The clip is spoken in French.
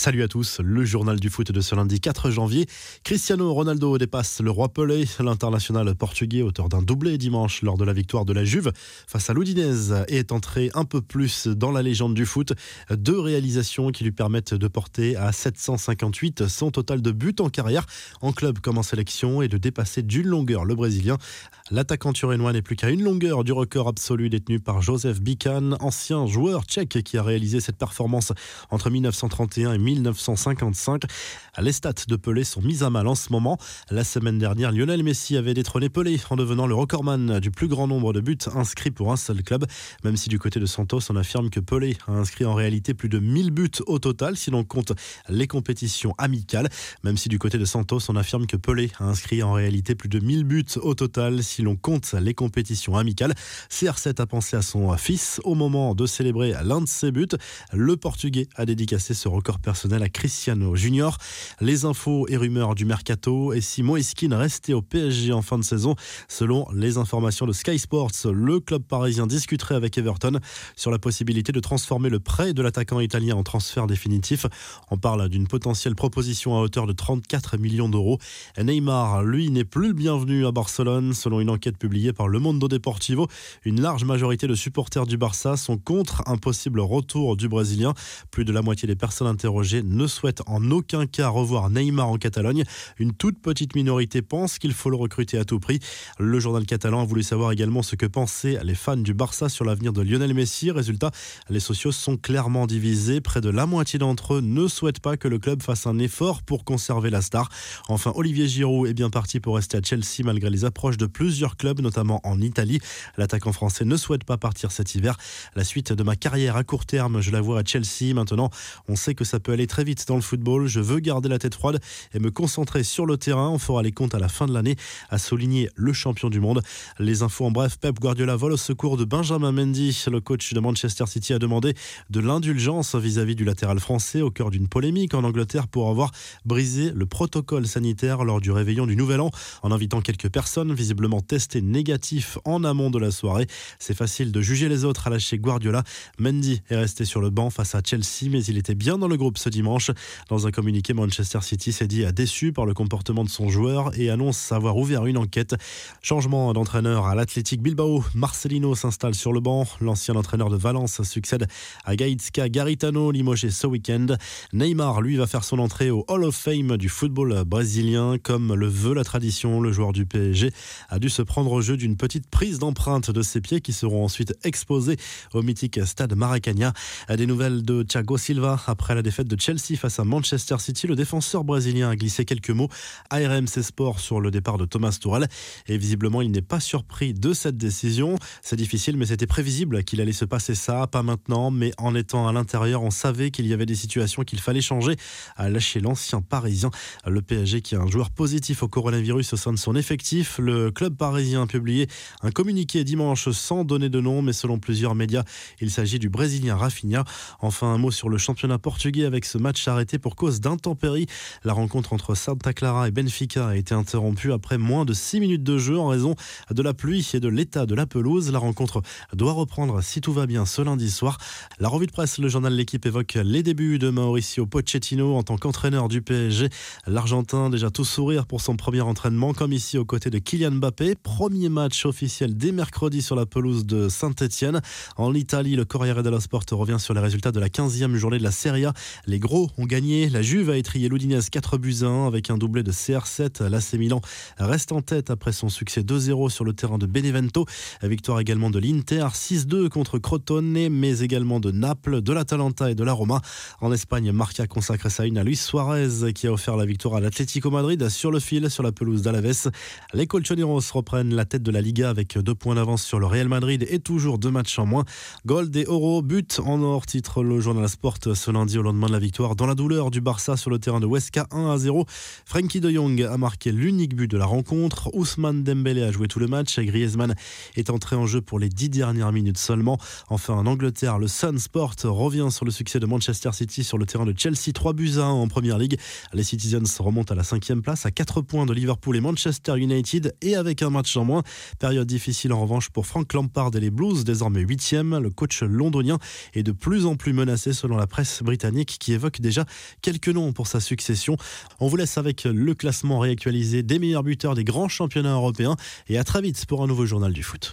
Salut à tous, le journal du foot de ce lundi 4 janvier. Cristiano Ronaldo dépasse le roi Pelé, l'international portugais, auteur d'un doublé dimanche lors de la victoire de la Juve face à l'Udinese, est entré un peu plus dans la légende du foot. Deux réalisations qui lui permettent de porter à 758 son total de buts en carrière, en club comme en sélection, et de dépasser d'une longueur le Brésilien. L'attaquant turinois n'est plus qu'à une longueur du record absolu détenu par Joseph Bican, ancien joueur tchèque qui a réalisé cette performance entre 1931 et 1955. Les stats de Pelé sont mises à mal en ce moment. La semaine dernière, Lionel Messi avait détrôné Pelé en devenant le recordman du plus grand nombre de buts inscrits pour un seul club. Même si du côté de Santos, on affirme que Pelé a inscrit en réalité plus de 1000 buts au total si l'on compte les compétitions amicales. Même si du côté de Santos, on affirme que Pelé a inscrit en réalité plus de 1000 buts au total si l'on compte les compétitions amicales. CR7 a pensé à son fils au moment de célébrer l'un de ses buts. Le Portugais a dédicacé ce record personnel à Cristiano Junior. Les infos et rumeurs du mercato et si Moiskin restait au PSG en fin de saison. Selon les informations de Sky Sports, le club parisien discuterait avec Everton sur la possibilité de transformer le prêt de l'attaquant italien en transfert définitif. On parle d'une potentielle proposition à hauteur de 34 millions d'euros. Neymar, lui, n'est plus le bienvenu à Barcelone. Selon une enquête publiée par Le Mondo Deportivo, une large majorité de supporters du Barça sont contre un possible retour du Brésilien. Plus de la moitié des personnes interrogées ne souhaitent en aucun cas revoir Neymar en Catalogne. Une toute petite minorité pense qu'il faut le recruter à tout prix. Le journal catalan a voulu savoir également ce que pensaient les fans du Barça sur l'avenir de Lionel Messi. Résultat, les socios sont clairement divisés. Près de la moitié d'entre eux ne souhaitent pas que le club fasse un effort pour conserver la star. Enfin, Olivier Giroud est bien parti pour rester à Chelsea malgré les approches de plusieurs clubs, notamment en Italie. L'attaquant français ne souhaite pas partir cet hiver. La suite de ma carrière à court terme, je la vois à Chelsea. Maintenant, on sait que ça peut aller très vite dans le football. Je veux garder la tête froide et me concentrer sur le terrain. On fera les comptes à la fin de l'année, a souligné le champion du monde. Les infos en bref, Pep Guardiola vole au secours de Benjamin Mendy. Le coach de Manchester City a demandé de l'indulgence vis-à-vis du latéral français au cœur d'une polémique en Angleterre pour avoir brisé le protocole sanitaire lors du réveillon du Nouvel An en invitant quelques personnes visiblement testées négatives en amont de la soirée. C'est facile de juger les autres, à lâcher Guardiola. Mendy est resté sur le banc face à Chelsea, mais il était bien dans le groupe ce dimanche. Dans un communiqué, Manchester City s'est dit déçu par le comportement de son joueur et annonce avoir ouvert une enquête. Changement d'entraîneur à l'Athletic Bilbao. Marcelino s'installe sur le banc. L'ancien entraîneur de Valence succède à Gaïtska Garitano, limogé ce week-end. Neymar, lui, va faire son entrée au Hall of Fame du football brésilien. Comme le veut la tradition, le joueur du PSG a dû se prendre au jeu d'une petite prise d'empreinte de ses pieds qui seront ensuite exposés au mythique stade Maracanã. Des nouvelles de Thiago Silva après la défaite de Chelsea face à Manchester City. Le défenseur brésilien a glissé quelques mots à RMC Sport sur le départ de Thomas Tuchel et visiblement il n'est pas surpris de cette décision. C'est difficile mais c'était prévisible qu'il allait se passer ça, pas maintenant mais en étant à l'intérieur on savait qu'il y avait des situations qu'il fallait changer, a lâché l'ancien parisien. Le PSG qui a un joueur positif au coronavirus au sein de son effectif. Le club parisien a publié un communiqué dimanche sans donner de nom mais selon plusieurs médias il s'agit du brésilien Rafinha. Enfin un mot sur le championnat portugais avec ce match arrêté pour cause d'intempéries. La rencontre entre Santa Clara et Benfica a été interrompue après moins de 6 minutes de jeu en raison de la pluie et de l'état de la pelouse. La rencontre doit reprendre si tout va bien ce lundi soir. La revue de presse, le journal L'équipe évoque les débuts de Mauricio Pochettino en tant qu'entraîneur du PSG. L'Argentin déjà tout sourire pour son premier entraînement comme ici aux côtés de Kylian Mbappé. Premier match officiel dès mercredi sur la pelouse de Saint-Etienne. En Italie, le Corriere dello Sport revient sur les résultats de la 15e journée de la Serie A. Les gros ont gagné. La Juve a étrié l'Udinese 4 buts 1 avec un doublé de CR7. L'AC Milan reste en tête après son succès 2-0 sur le terrain de Benevento. Victoire également de l'Inter 6-2 contre Crotone, mais également de Naples, de l'Atalanta et de la Roma. En Espagne, Marca consacre sa une à Luis Suarez qui a offert la victoire à l'Atlético Madrid sur le fil sur la pelouse d'Alaves. Les Colchoneros reprennent la tête de la Liga avec deux points d'avance sur le Real Madrid et toujours deux matchs en moins. Gold et Oro, but en or, titre le journal Sport ce lundi au lendemain de la victoire dans la douleur du Barça sur le terrain de Huesca 1 à 0. Frankie de Jong a marqué l'unique but de la rencontre. Ousmane Dembélé a joué tout le match. Griezmann est entré en jeu pour les dix dernières minutes seulement. Enfin, en Angleterre, le Sun Sport revient sur le succès de Manchester City sur le terrain de Chelsea 3 buts à 1 en première ligue. Les Citizens remontent à la cinquième place à 4 points de Liverpool et Manchester United et avec un match en moins. Période difficile en revanche pour Frank Lampard et les Blues, désormais 8 Le coach londonien est de plus en plus menacé selon la presse britannique qui évoque déjà quelques noms pour sa succession. On vous laisse avec le classement réactualisé des meilleurs buteurs des grands championnats européens et à très vite pour un nouveau journal du foot.